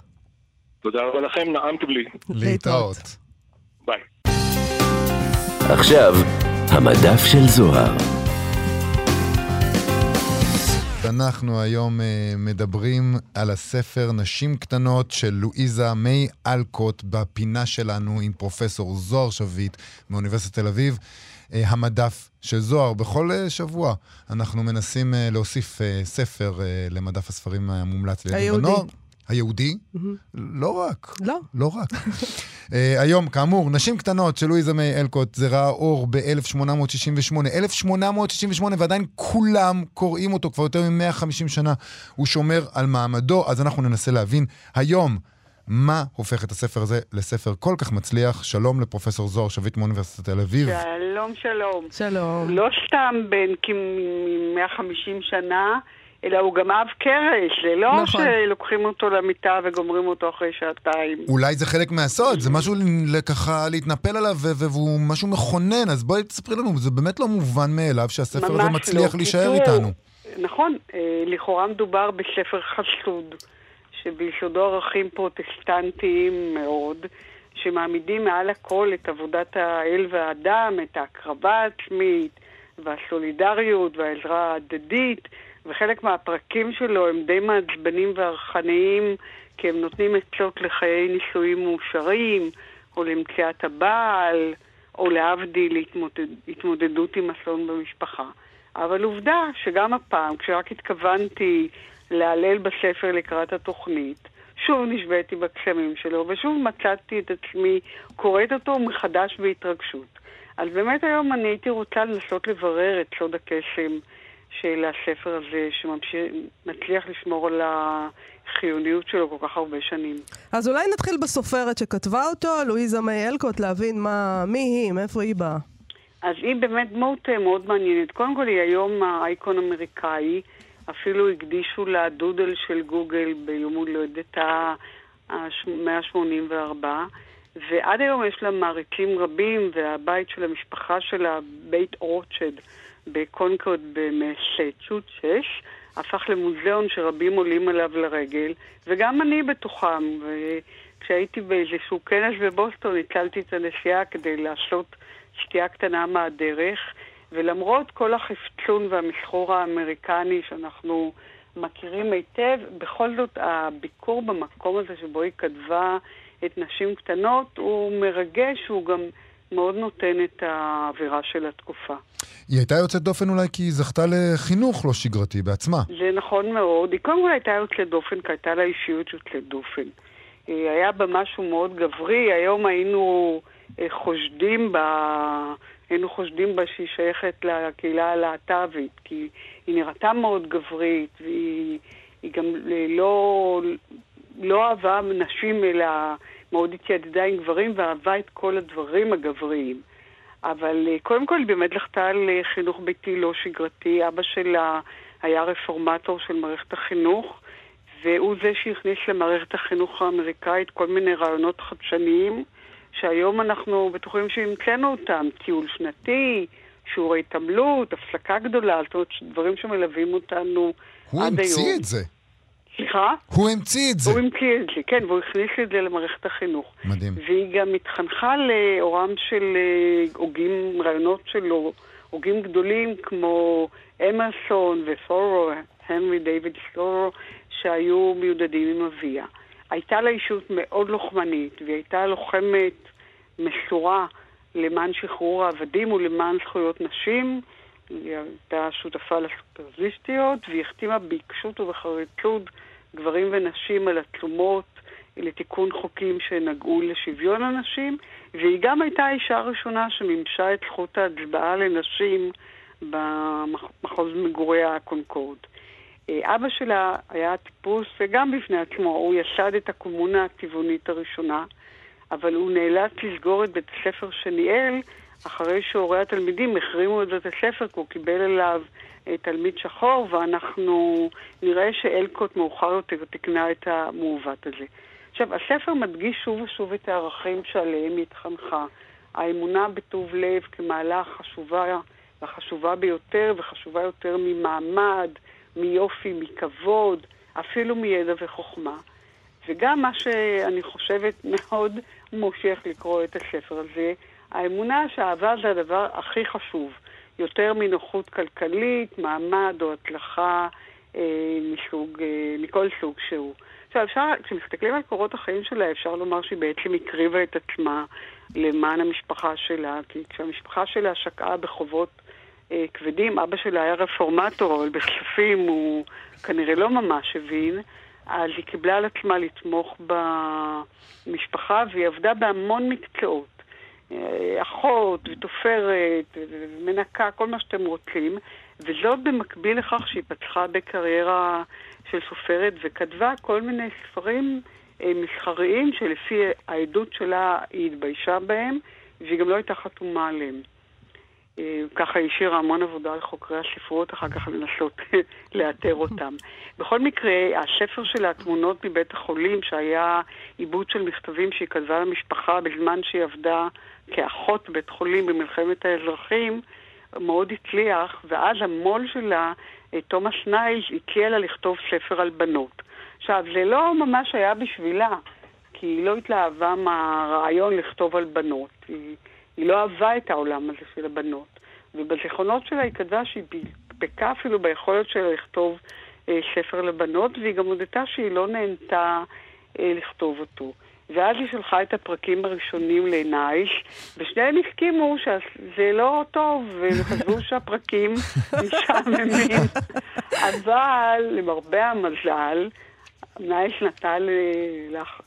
תודה רבה לכם, נעמתם לי. להתראות. ביי. עכשיו, המדף של זוהר. אנחנו היום uh, מדברים על הספר נשים קטנות של לואיזה מיי אלקוט בפינה שלנו עם פרופסור זוהר שביט מאוניברסיטת תל אביב. Uh, המדף של זוהר, בכל uh, שבוע אנחנו מנסים להוסיף ספר למדף הספרים המומלץ לילדים ונוער. היהודי? Mm-hmm. לא רק. לא. לא רק. uh, היום, כאמור, נשים קטנות של לואיזה מיי אלקוט, זה ראה אור ב-1868. 1868, ועדיין כולם קוראים אותו כבר יותר מ-150 שנה. הוא שומר על מעמדו, אז אנחנו ננסה להבין היום מה הופך את הספר הזה לספר כל כך מצליח. שלום לפרופסור זוהר שביט מאוניברסיטת תל אביב. שלום, שלום. שלום. לא סתם בן כ-150 שנה, אלא הוא גם אב קרש, זה לא נכון. שלוקחים אותו למיטה וגומרים אותו אחרי שעתיים. אולי זה חלק מהסוד, זה משהו ככה להתנפל עליו, והוא משהו מכונן, אז בואי תספרי לנו, זה באמת לא מובן מאליו שהספר הזה ממש מצליח לא. להישאר איתנו. נכון, אה, לכאורה מדובר בספר חשוד, שביסודו ערכים פרוטסטנטיים מאוד, שמעמידים מעל הכל את עבודת האל והאדם, את ההקרבה העצמית, והסולידריות והעזרה ההדדית, וחלק מהפרקים שלו הם די מעצבנים וערכניים, כי הם נותנים עצות לחיי נישואים מאושרים, או למציאת הבעל, או להבדיל התמודד, התמודדות עם אסון במשפחה. אבל עובדה שגם הפעם, כשרק התכוונתי להלל בספר לקראת התוכנית, שוב נשבעתי בקסמים שלו, ושוב מצאתי את עצמי קוראת אותו מחדש בהתרגשות. אז באמת היום אני הייתי רוצה לנסות לברר את סוד הקסם של הספר הזה, שמצליח לשמור על החיוניות שלו כל כך הרבה שנים. אז אולי נתחיל בסופרת שכתבה אותו, לואיזה מיי אלקוט, להבין מה, מי היא, מאיפה היא באה. אז היא באמת דמות אה, מאוד מעניינת. קודם כל היא היום האייקון אמריקאי, אפילו הקדישו לה דודל של גוגל ביום הולדתה ה-184, ועד היום יש לה מעריצים רבים, והבית של המשפחה שלה, בית אורצ'ד בקונקורד במסצ'וצ'ס, הפך למוזיאון שרבים עולים עליו לרגל, וגם אני בתוכם. וכשהייתי באיזשהו כנס בבוסטון, הצלתי את הנסיעה כדי לעשות שתייה קטנה מהדרך, ולמרות כל החפצון והמסחור האמריקני שאנחנו מכירים היטב, בכל זאת הביקור במקום הזה שבו היא כתבה את נשים קטנות הוא מרגש, הוא גם מאוד נותן את האווירה של התקופה. היא הייתה יוצאת דופן אולי כי היא זכתה לחינוך לא שגרתי בעצמה. זה נכון מאוד. היא קודם כל הייתה יוצאת דופן, כי הייתה לה אישיות יוצאת דופן. היה בה משהו מאוד גברי, היום היינו אה, חושדים בה, היינו חושדים בה שהיא שייכת לקהילה הלהט"בית, כי היא נראתה מאוד גברית, והיא היא גם לא, לא אהבה נשים, אלא מאוד התיידדה עם גברים, ואהבה את כל הדברים הגבריים. אבל אה, קודם כל היא באמת לחתה על אה, חינוך ביתי לא שגרתי. אבא שלה היה רפורמטור של מערכת החינוך, והוא זה שהכניס למערכת החינוך האמריקאית כל מיני רעיונות חדשניים, שהיום אנחנו בטוחים שהמצאנו אותם. טיול שנתי, שיעורי התעמלות, הפסקה גדולה, זאת אומרת, דברים שמלווים אותנו הוא עד היום. המציא את זה. סליחה? הוא המציא את זה. הוא המציא את זה, כן, והוא הכניס את זה למערכת החינוך. מדהים. והיא גם התחנכה לאורם של אה, הוגים, רעיונות שלו, הוגים גדולים כמו אמרסון ותורו, הנרי דיוויד תורו, שהיו מיודדים עם אביה. הייתה לה אישות מאוד לוחמנית, והיא הייתה לוחמת מסורה למען שחרור העבדים ולמען זכויות נשים. היא הייתה שותפה לסופרזיסטיות, והיא החתימה בעיקשות ובחריצות גברים ונשים על עצומות לתיקון חוקים שנגעו לשוויון הנשים, והיא גם הייתה האישה הראשונה שמימשה את זכות ההצבעה לנשים במחוז מגוריה הקונקורד. אבא שלה היה טיפוס, וגם בפני עצמו, הוא יסד את הקומונה הטבעונית הראשונה, אבל הוא נאלץ לסגור את בית הספר שניאל אחרי שהורי התלמידים החרימו את בית הספר, כי הוא קיבל אליו תלמיד שחור, ואנחנו נראה שאלקוט מאוחר יותר תקנה את המעוות הזה. עכשיו, הספר מדגיש שוב ושוב את הערכים שעליהם היא התחנכה. האמונה בטוב לב כמעלה חשובה והחשובה ביותר, וחשובה יותר ממעמד, מיופי, מכבוד, אפילו מידע וחוכמה. וגם מה שאני חושבת מאוד מושך לקרוא את הספר הזה, האמונה שהאהבה זה הדבר הכי חשוב, יותר מנוחות כלכלית, מעמד או הצלחה אה, מסוג, אה, מכל סוג שהוא. עכשיו, אפשר, כשמסתכלים על קורות החיים שלה, אפשר לומר שהיא בעצם הקריבה את עצמה למען המשפחה שלה, כי כשהמשפחה שלה שקעה בחובות אה, כבדים, אבא שלה היה רפורמטור, אבל בכספים הוא כנראה לא ממש הבין, אז היא קיבלה על עצמה לתמוך במשפחה, והיא עבדה בהמון מקצועות. אה, אחות ותופרת ומנקה, כל מה שאתם רוצים, וזאת במקביל לכך שהיא פתחה בקריירה של סופרת וכתבה כל מיני ספרים אה, מסחריים שלפי העדות שלה היא התביישה בהם, והיא גם לא הייתה חתומה עליהם. אה, ככה היא השאירה המון עבודה לחוקרי הספרות, אחר כך לנסות לאתר אותם. בכל מקרה, הספר של התמונות מבית החולים, שהיה עיבוד של מכתבים שהיא כתבה למשפחה בזמן שהיא עבדה כאחות בית חולים במלחמת האזרחים, מאוד הצליח, ואז המו"ל שלה, אה, תומאס נייז, הציע לה לכתוב ספר על בנות. עכשיו, זה לא ממש היה בשבילה, כי היא לא התלהבה מהרעיון לכתוב על בנות. היא, היא לא אהבה את העולם הזה של הבנות. ובזיכרונות שלה היא כתבה שהיא פקפקה אפילו ביכולת שלה לכתוב אה, ספר לבנות, והיא גם הודתה שהיא לא נהנתה אה, לכתוב אותו. ואז היא שלחה את הפרקים הראשונים לעינייך, ושניהם הסכימו שזה לא טוב, והם חשבו שהפרקים משעממים. אבל למרבה המזל, נייס נתן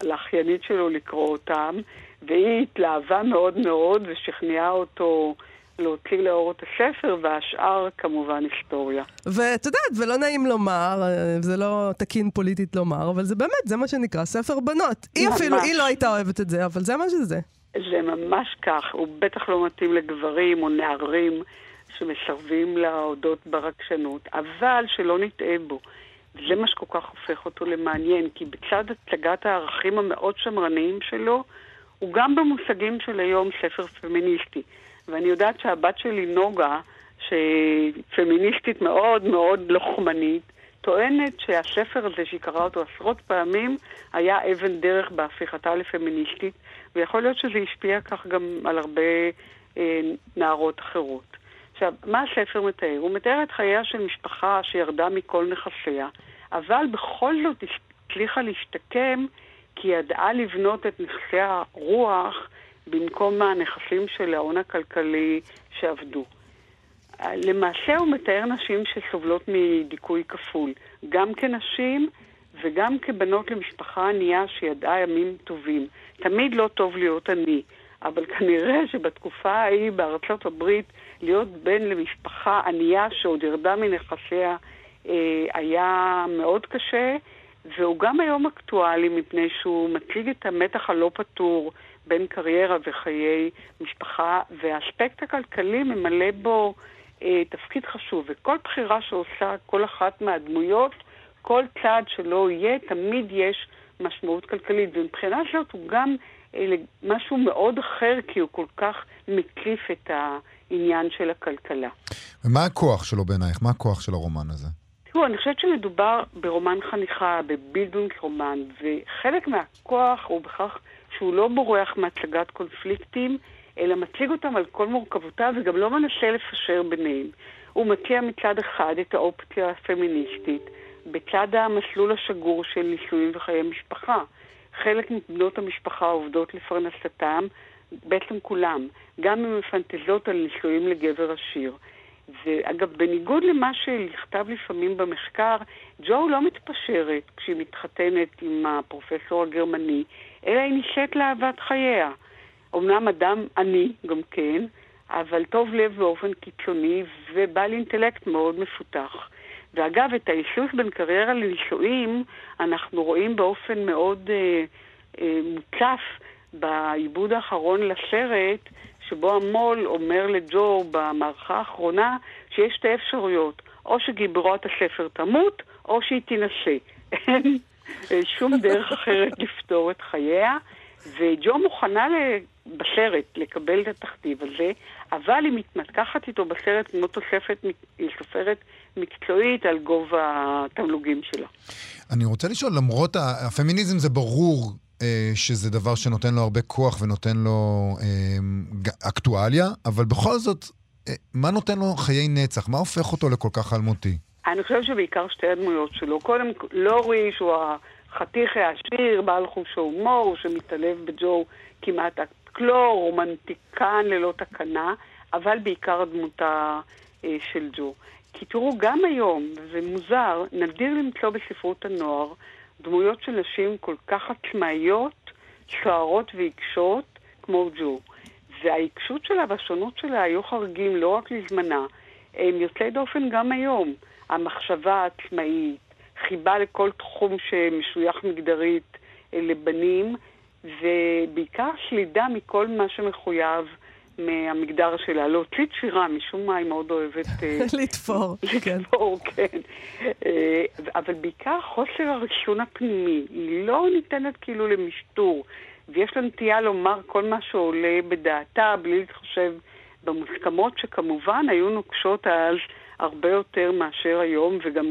לאחיינית שלו לקרוא אותם, והיא התלהבה מאוד מאוד ושכנעה אותו להוציא לאור את הספר, והשאר כמובן היסטוריה. ואת יודעת, ולא נעים לומר, זה לא תקין פוליטית לומר, אבל זה באמת, זה מה שנקרא ספר בנות. היא אפילו, היא לא הייתה אוהבת את זה, אבל זה מה שזה. זה ממש כך, הוא בטח לא מתאים לגברים או נערים שמסרבים להודות ברגשנות, אבל שלא נטעה בו. זה מה שכל כך הופך אותו למעניין, כי בצד הצגת הערכים המאוד שמרניים שלו, הוא גם במושגים של היום ספר פמיניסטי. ואני יודעת שהבת שלי נוגה, שהיא פמיניסטית מאוד מאוד לוחמנית, טוענת שהספר הזה, שהיא קראה אותו עשרות פעמים, היה אבן דרך בהפיכתה לפמיניסטית, ויכול להיות שזה השפיע כך גם על הרבה אה, נערות אחרות. עכשיו, מה הספר מתאר? הוא מתאר את חייה של משפחה שירדה מכל נכסיה, אבל בכל זאת הצליחה להשתקם כי ידעה לבנות את נכסי הרוח במקום הנכסים של ההון הכלכלי שעבדו. למעשה הוא מתאר נשים שסובלות מדיכוי כפול, גם כנשים וגם כבנות למשפחה ענייה שידעה ימים טובים. תמיד לא טוב להיות עני, אבל כנראה שבתקופה ההיא בארצות הברית להיות בן למשפחה ענייה שעוד ירדה מנכסיה אה, היה מאוד קשה, והוא גם היום אקטואלי מפני שהוא מציג את המתח הלא פתור בין קריירה וחיי משפחה, והאספקט הכלכלי ממלא בו אה, תפקיד חשוב. וכל בחירה שעושה כל אחת מהדמויות, כל צעד שלא יהיה, תמיד יש משמעות כלכלית. ומבחינה זאת הוא גם אה, משהו מאוד אחר, כי הוא כל כך מקיף את העניין של הכלכלה. ומה הכוח שלו בעינייך? מה הכוח של הרומן הזה? תראו, אני חושבת שמדובר ברומן חניכה, בבילדונג רומן, וחלק מהכוח הוא בכך שהוא לא בורח מהצגת קונפליקטים, אלא מציג אותם על כל מורכבותם וגם לא מנסה לפשר ביניהם. הוא מציע מצד אחד את האופציה הפמיניסטית, בצד המסלול השגור של נישואים וחיי משפחה. חלק מבנות המשפחה עובדות לפרנסתם, בעצם כולם, גם אם מפנטזות על נישואים לגבר עשיר. ואגב, בניגוד למה שנכתב לפעמים במחקר, ג'ו לא מתפשרת כשהיא מתחתנת עם הפרופסור הגרמני, אלא היא נישאת לאהבת חייה. אמנם אדם עני גם כן, אבל טוב לב באופן קיצוני ובעל אינטלקט מאוד מפותח. ואגב, את האיסוס בין קריירה לנישואים אנחנו רואים באופן מאוד אה, אה, מוצף בעיבוד האחרון לסרט, שבו המו"ל אומר לג'ו במערכה האחרונה שיש שתי אפשרויות, או שגיבורת הספר תמות, או שהיא תינשא. שום דרך אחרת לפתור את חייה, וג'ו מוכנה בסרט לקבל את התכתיב הזה, אבל היא מתמתחת איתו בסרט כמו תוספת, היא סופרת מקצועית על גובה התמלוגים שלה. אני רוצה לשאול, למרות הפמיניזם זה ברור אה, שזה דבר שנותן לו הרבה כוח ונותן לו אה, אקטואליה, אבל בכל זאת, אה, מה נותן לו חיי נצח? מה הופך אותו לכל כך אלמותי? אני חושבת שבעיקר שתי הדמויות שלו. קודם, לורי, שהוא החתיך העשיר, בעל חוש ההומור, שמתעלב בג'ו כמעט הקלור, רומנטיקן ללא תקנה, אבל בעיקר דמותה אה, של ג'ו. כי תראו, גם היום, וזה מוזר, נדיר למצוא בספרות הנוער דמויות של נשים כל כך עצמאיות, סוערות ועיקשות, כמו ג'ו. והעיקשות שלה והשונות שלה היו חריגים לא רק לזמנה, הם יוצאי דופן גם היום. המחשבה העצמאית, חיבה לכל תחום שמשוייך מגדרית אה, לבנים, ובעיקר שלידה מכל מה שמחויב מהמגדר שלה. להוציא שירה, משום מה היא מאוד אוהבת... אה, לתפור, כן. לתפור, כן. אה, אבל בעיקר חוסר הרישון הפנימי. היא לא ניתנת כאילו למשטור, ויש לה נטייה לומר כל מה שעולה בדעתה, בלי להתחשב במוסכמות שכמובן היו נוקשות אז הרבה יותר מאשר היום, וגם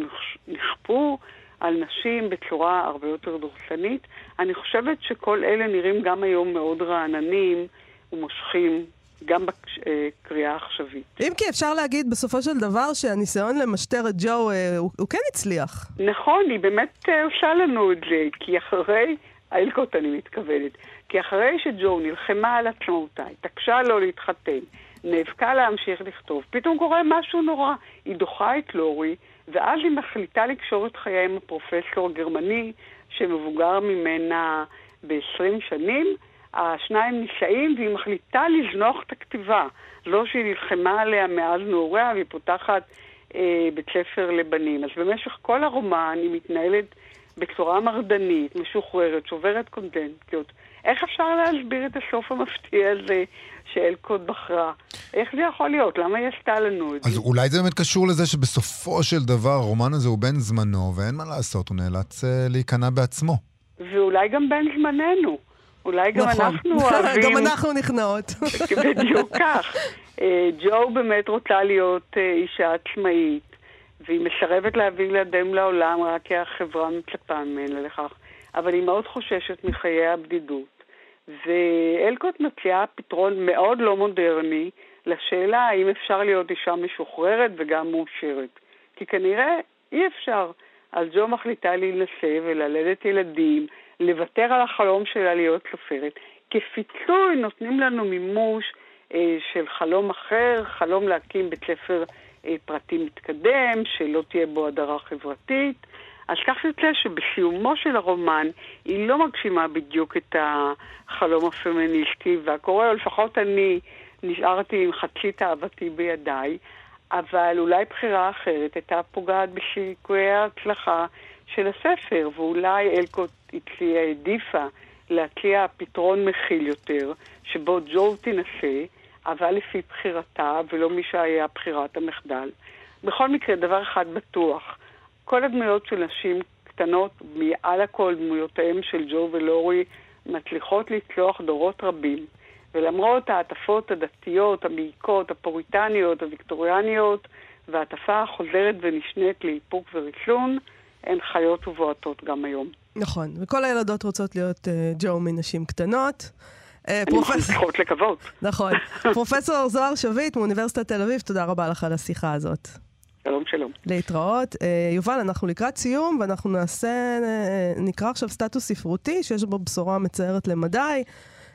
נכפו על נשים בצורה הרבה יותר דורסנית. אני חושבת שכל אלה נראים גם היום מאוד רעננים ומושכים גם בקריאה העכשווית. אם כי אפשר להגיד בסופו של דבר שהניסיון למשטר את ג'ו אה, הוא, הוא כן הצליח. נכון, היא באמת אה, עושה לנו את זה, כי אחרי, האלקוט אני מתכוונת, כי אחרי שג'ו נלחמה על עצמאותה, התעקשה לא להתחתן, נאבקה להמשיך לכתוב, פתאום קורה משהו נורא. היא דוחה את לורי, ואז היא מחליטה לקשור את חייה עם הפרופסור הגרמני שמבוגר ממנה ב-20 שנים. השניים נישאים והיא מחליטה לזנוח את הכתיבה. לא שהיא נלחמה עליה מאז נעוריה והיא פותחת אה, בית ספר לבנים. אז במשך כל הרומן היא מתנהלת בצורה מרדנית, משוחררת, שוברת קונדנטיות. איך אפשר להסביר את הסוף המפתיע הזה שאלקוט בחרה? איך זה יכול להיות? למה היא עשתה לנו את זה? אז אולי זה באמת קשור לזה שבסופו של דבר הרומן הזה הוא בן זמנו, ואין מה לעשות, הוא נאלץ uh, להיכנע בעצמו. ואולי גם בן זמננו. אולי גם נכון. אנחנו אוהבים... גם אנחנו נכנעות. בדיוק כך. אה, ג'ו באמת רוצה להיות אה, אישה עצמאית, והיא מסרבת להביא ילדים לעולם רק כי החברה מצפה ממנה לכך. אבל היא מאוד חוששת מחיי הבדידות. ואלקוט מציעה פתרון מאוד לא מודרני לשאלה האם אפשר להיות אישה משוחררת וגם מאושרת. כי כנראה אי אפשר. אז ג'ו מחליטה להינשא וללדת ילדים, לוותר על החלום שלה להיות סופרת. כפיצוי נותנים לנו מימוש אה, של חלום אחר, חלום להקים בית ספר אה, פרטי מתקדם, שלא תהיה בו הדרה חברתית. אז כך יוצא שבסיומו של הרומן היא לא מגשימה בדיוק את החלום הפמיניסטי, והקורא, או לפחות אני, נשארתי עם חצי תאוותי בידיי, אבל אולי בחירה אחרת הייתה פוגעת בסיכויי ההצלחה של הספר, ואולי אלקוט הציעה, העדיפה להציע פתרון מכיל יותר, שבו ג'ו תינשא, אבל לפי בחירתה, ולא מי שהיה בחירת המחדל. בכל מקרה, דבר אחד בטוח, כל הדמויות של נשים קטנות, מעל הכל דמויותיהם של ג'ו ולורי, מצליחות לצלוח דורות רבים. ולמרות ההטפות הדתיות, המעיקות, הפוריטניות, הוויקטוריאניות, וההטפה החוזרת ונשנית לאיפוק וריסון, הן חיות ובועטות גם היום. נכון, וכל הילדות רוצות להיות uh, ג'ו מנשים קטנות. אה, צריכות לקוות. נכון. פרופסור זוהר שביט מאוניברסיטת תל אביב, תודה רבה לך על השיחה הזאת. שלום. להתראות. Uh, יובל, אנחנו לקראת סיום, ואנחנו נעשה, uh, נקרא עכשיו סטטוס ספרותי, שיש בו בשורה מצערת למדי.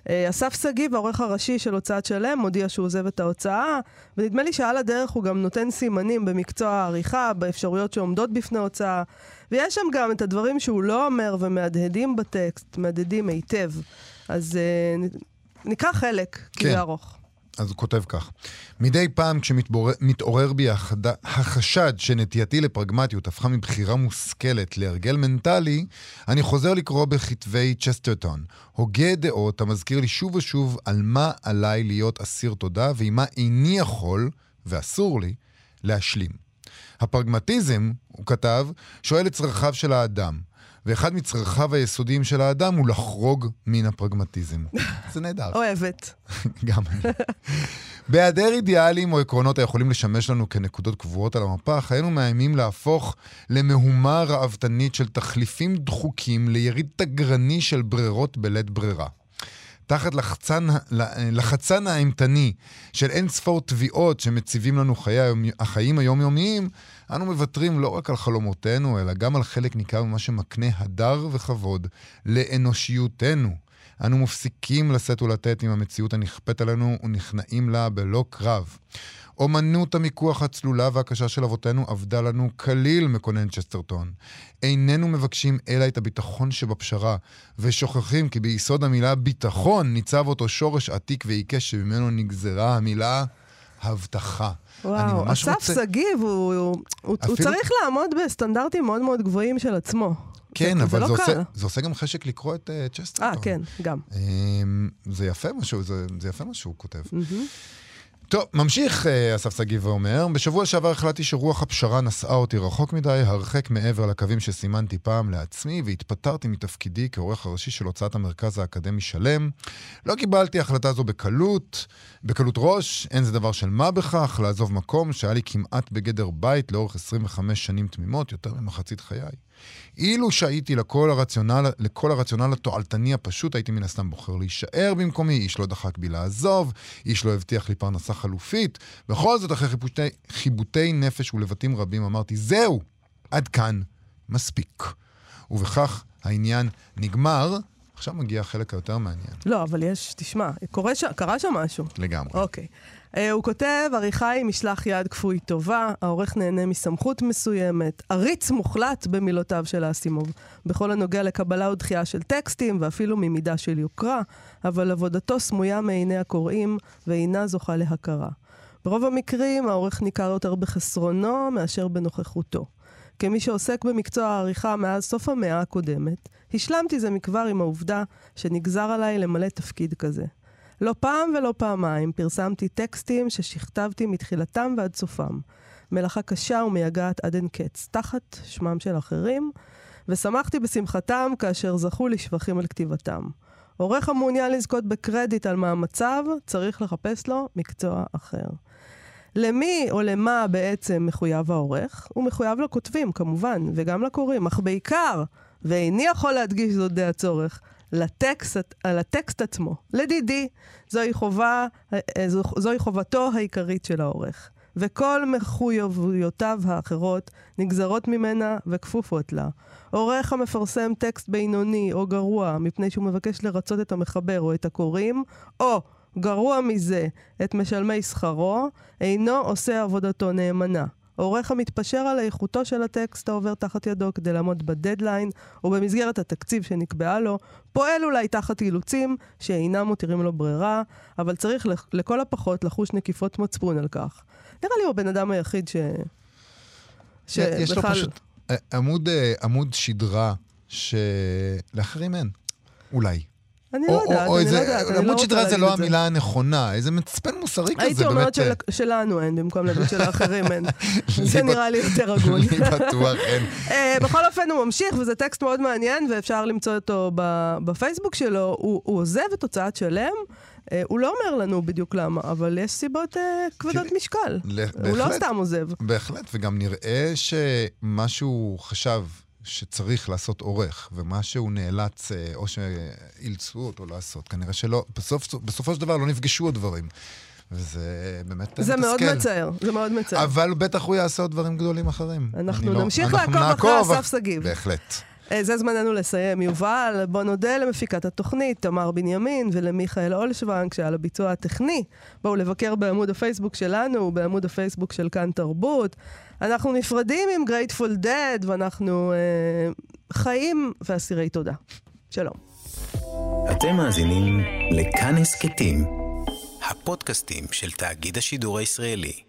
אה, אסף שגיב, העורך הראשי של הוצאת שלם, מודיע שהוא עוזב את ההוצאה, ונדמה לי שעל הדרך הוא גם נותן סימנים במקצוע העריכה, באפשרויות שעומדות בפני הוצאה, ויש שם גם את הדברים שהוא לא אומר ומהדהדים בטקסט, מהדהדים היטב. אז נקרא חלק, כי כן. זה ארוך. אז הוא כותב כך: מדי פעם כשמתעורר בי החשד שנטייתי לפרגמטיות הפכה מבחירה מושכלת להרגל מנטלי, אני חוזר לקרוא בכתבי צ'סטרטון, הוגה דעות המזכיר לי שוב ושוב על מה עליי להיות אסיר תודה ועם מה איני יכול, ואסור לי, להשלים. הפרגמטיזם, הוא כתב, שואל את צרכיו של האדם. ואחד מצרכיו היסודיים של האדם הוא לחרוג מן הפרגמטיזם. זה נהדר. אוהבת. גם אני. בהיעדר אידיאלים או עקרונות היכולים לשמש לנו כנקודות קבועות על המפה, חיינו מאיימים להפוך למהומה ראוותנית של תחליפים דחוקים ליריד תגרני של ברירות בלית ברירה. תחת לחצן, לחצן האימתני של אין ספור תביעות שמציבים לנו חיי, החיים היומיומיים, אנו מוותרים לא רק על חלומותינו, אלא גם על חלק ניכר ממה שמקנה הדר וכבוד לאנושיותנו. אנו מפסיקים לשאת ולתת עם המציאות הנכפית עלינו ונכנעים לה בלא קרב. אומנות המיקוח הצלולה והקשה של אבותינו אבדה לנו כליל, מקונן צ'סטרטון. איננו מבקשים אלא את הביטחון שבפשרה, ושוכחים כי ביסוד המילה ביטחון ניצב אותו שורש עתיק ועיקש שממנו נגזרה המילה הבטחה. וואו, אסף רוצה... שגיב, הוא, הוא, אפילו... הוא צריך לעמוד בסטנדרטים מאוד מאוד גבוהים של עצמו. כן, זה, אבל זה, לא זה, עושה, זה עושה גם חשק לקרוא את uh, צ'סטרטון. אה, כן, גם. Um, זה יפה משהו, זה, זה יפה מה שהוא כותב. Mm-hmm. טוב, ממשיך אה, אסף שגיב ואומר, בשבוע שעבר החלטתי שרוח הפשרה נשאה אותי רחוק מדי, הרחק מעבר לקווים שסימנתי פעם לעצמי, והתפטרתי מתפקידי כעורך הראשי של הוצאת המרכז האקדמי שלם. לא קיבלתי החלטה זו בקלות, בקלות ראש, אין זה דבר של מה בכך, לעזוב מקום שהיה לי כמעט בגדר בית לאורך 25 שנים תמימות, יותר ממחצית חיי. אילו שהייתי לכל הרציונל, לכל הרציונל התועלתני הפשוט, הייתי מן הסתם בוחר להישאר במקומי, איש לא דחק בי לעזוב, איש לא הבטיח לי פרנסה חלופית. בכל זאת, אחרי חיבוטי, חיבוטי נפש ולבטים רבים, אמרתי, זהו, עד כאן, מספיק. ובכך העניין נגמר. עכשיו מגיע החלק היותר מעניין. לא, אבל יש, תשמע, קורה ש... קרה שם משהו. לגמרי. אוקיי. Uh, הוא כותב, עריכה היא משלח יד כפוי טובה, העורך נהנה מסמכות מסוימת, עריץ מוחלט במילותיו של אסימוב, בכל הנוגע לקבלה ודחייה של טקסטים ואפילו ממידה של יוקרה, אבל עבודתו סמויה מעיני הקוראים ואינה זוכה להכרה. ברוב המקרים העורך ניכר יותר בחסרונו מאשר בנוכחותו. כמי שעוסק במקצוע העריכה מאז סוף המאה הקודמת, השלמתי זה מכבר עם העובדה שנגזר עליי למלא תפקיד כזה. לא פעם ולא פעמיים פרסמתי טקסטים ששכתבתי מתחילתם ועד סופם. מלאכה קשה ומייגעת עד אין קץ, תחת שמם של אחרים, ושמחתי בשמחתם כאשר זכו לשבחים על כתיבתם. עורך המעוניין לזכות בקרדיט על מאמציו, צריך לחפש לו מקצוע אחר. למי או למה בעצם מחויב העורך? הוא מחויב לכותבים, כמובן, וגם לקוראים, אך בעיקר, ואיני יכול להדגיש זאת די הצורך, לטקסט, לטקסט עצמו, לדידי. זוהי, חובה, אה, זו, זוהי חובתו העיקרית של העורך. וכל מחויבויותיו האחרות נגזרות ממנה וכפופות לה. עורך המפרסם טקסט בינוני או גרוע מפני שהוא מבקש לרצות את המחבר או את הקוראים, או גרוע מזה, את משלמי שכרו, אינו עושה עבודתו נאמנה. עורך המתפשר על איכותו של הטקסט העובר תחת ידו כדי לעמוד בדדליין ובמסגרת התקציב שנקבעה לו, פועל אולי תחת אילוצים שאינם מותירים לו ברירה, אבל צריך לכל הפחות לחוש נקיפות מצפון על כך. נראה לי הוא הבן אדם היחיד ש... שבכלל... יש לו פשוט אה, עמוד, אה, עמוד שדרה שלאחרים אין, אולי. אני לא יודעת, אני לא יודעת, אני לא רוצה להגיד את זה. עמוד שדרה זה לא המילה הנכונה, איזה מצפן מוסרי כזה, באמת. הייתי אומרת שלנו אין, במקום להגיד שלאחרים אין. זה נראה לי יותר הגון. לי בטוח אין. אה, בכל אופן, הוא ממשיך, וזה טקסט מאוד מעניין, ואפשר למצוא אותו בפייסבוק שלו. הוא עוזב את הוצאת שלם. Uh, הוא לא אומר לנו בדיוק למה, אבל יש סיבות uh, כבדות משקל. הוא לא סתם עוזב. בהחלט, וגם נראה שמה שהוא חשב שצריך לעשות עורך, ומה שהוא נאלץ, אה, או שאילצו אותו לעשות, כנראה שלא, בסוף, בסופו של דבר לא נפגשו הדברים. וזה באמת מתסכל. זה מאוד מצער, זה מאוד מצער. אבל בטח הוא יעשה עוד דברים גדולים אחרים. אנחנו לא- נמשיך לא, לעקוב אחרי אסף שגיב. בהחלט. אה, זה זמננו לסיים. יובל, בוא נודה למפיקת התוכנית, תמר בנימין, ולמיכאל אולשוונג, שעל הביצוע הטכני. בואו לבקר בעמוד הפייסבוק שלנו, בעמוד הפייסבוק של כאן תרבות. אנחנו נפרדים עם גרייטפול דד, ואנחנו אה, חיים ואסירי תודה. שלום. אתם מאזינים לכאן הסכתים, הפודקאסטים של תאגיד השידור הישראלי.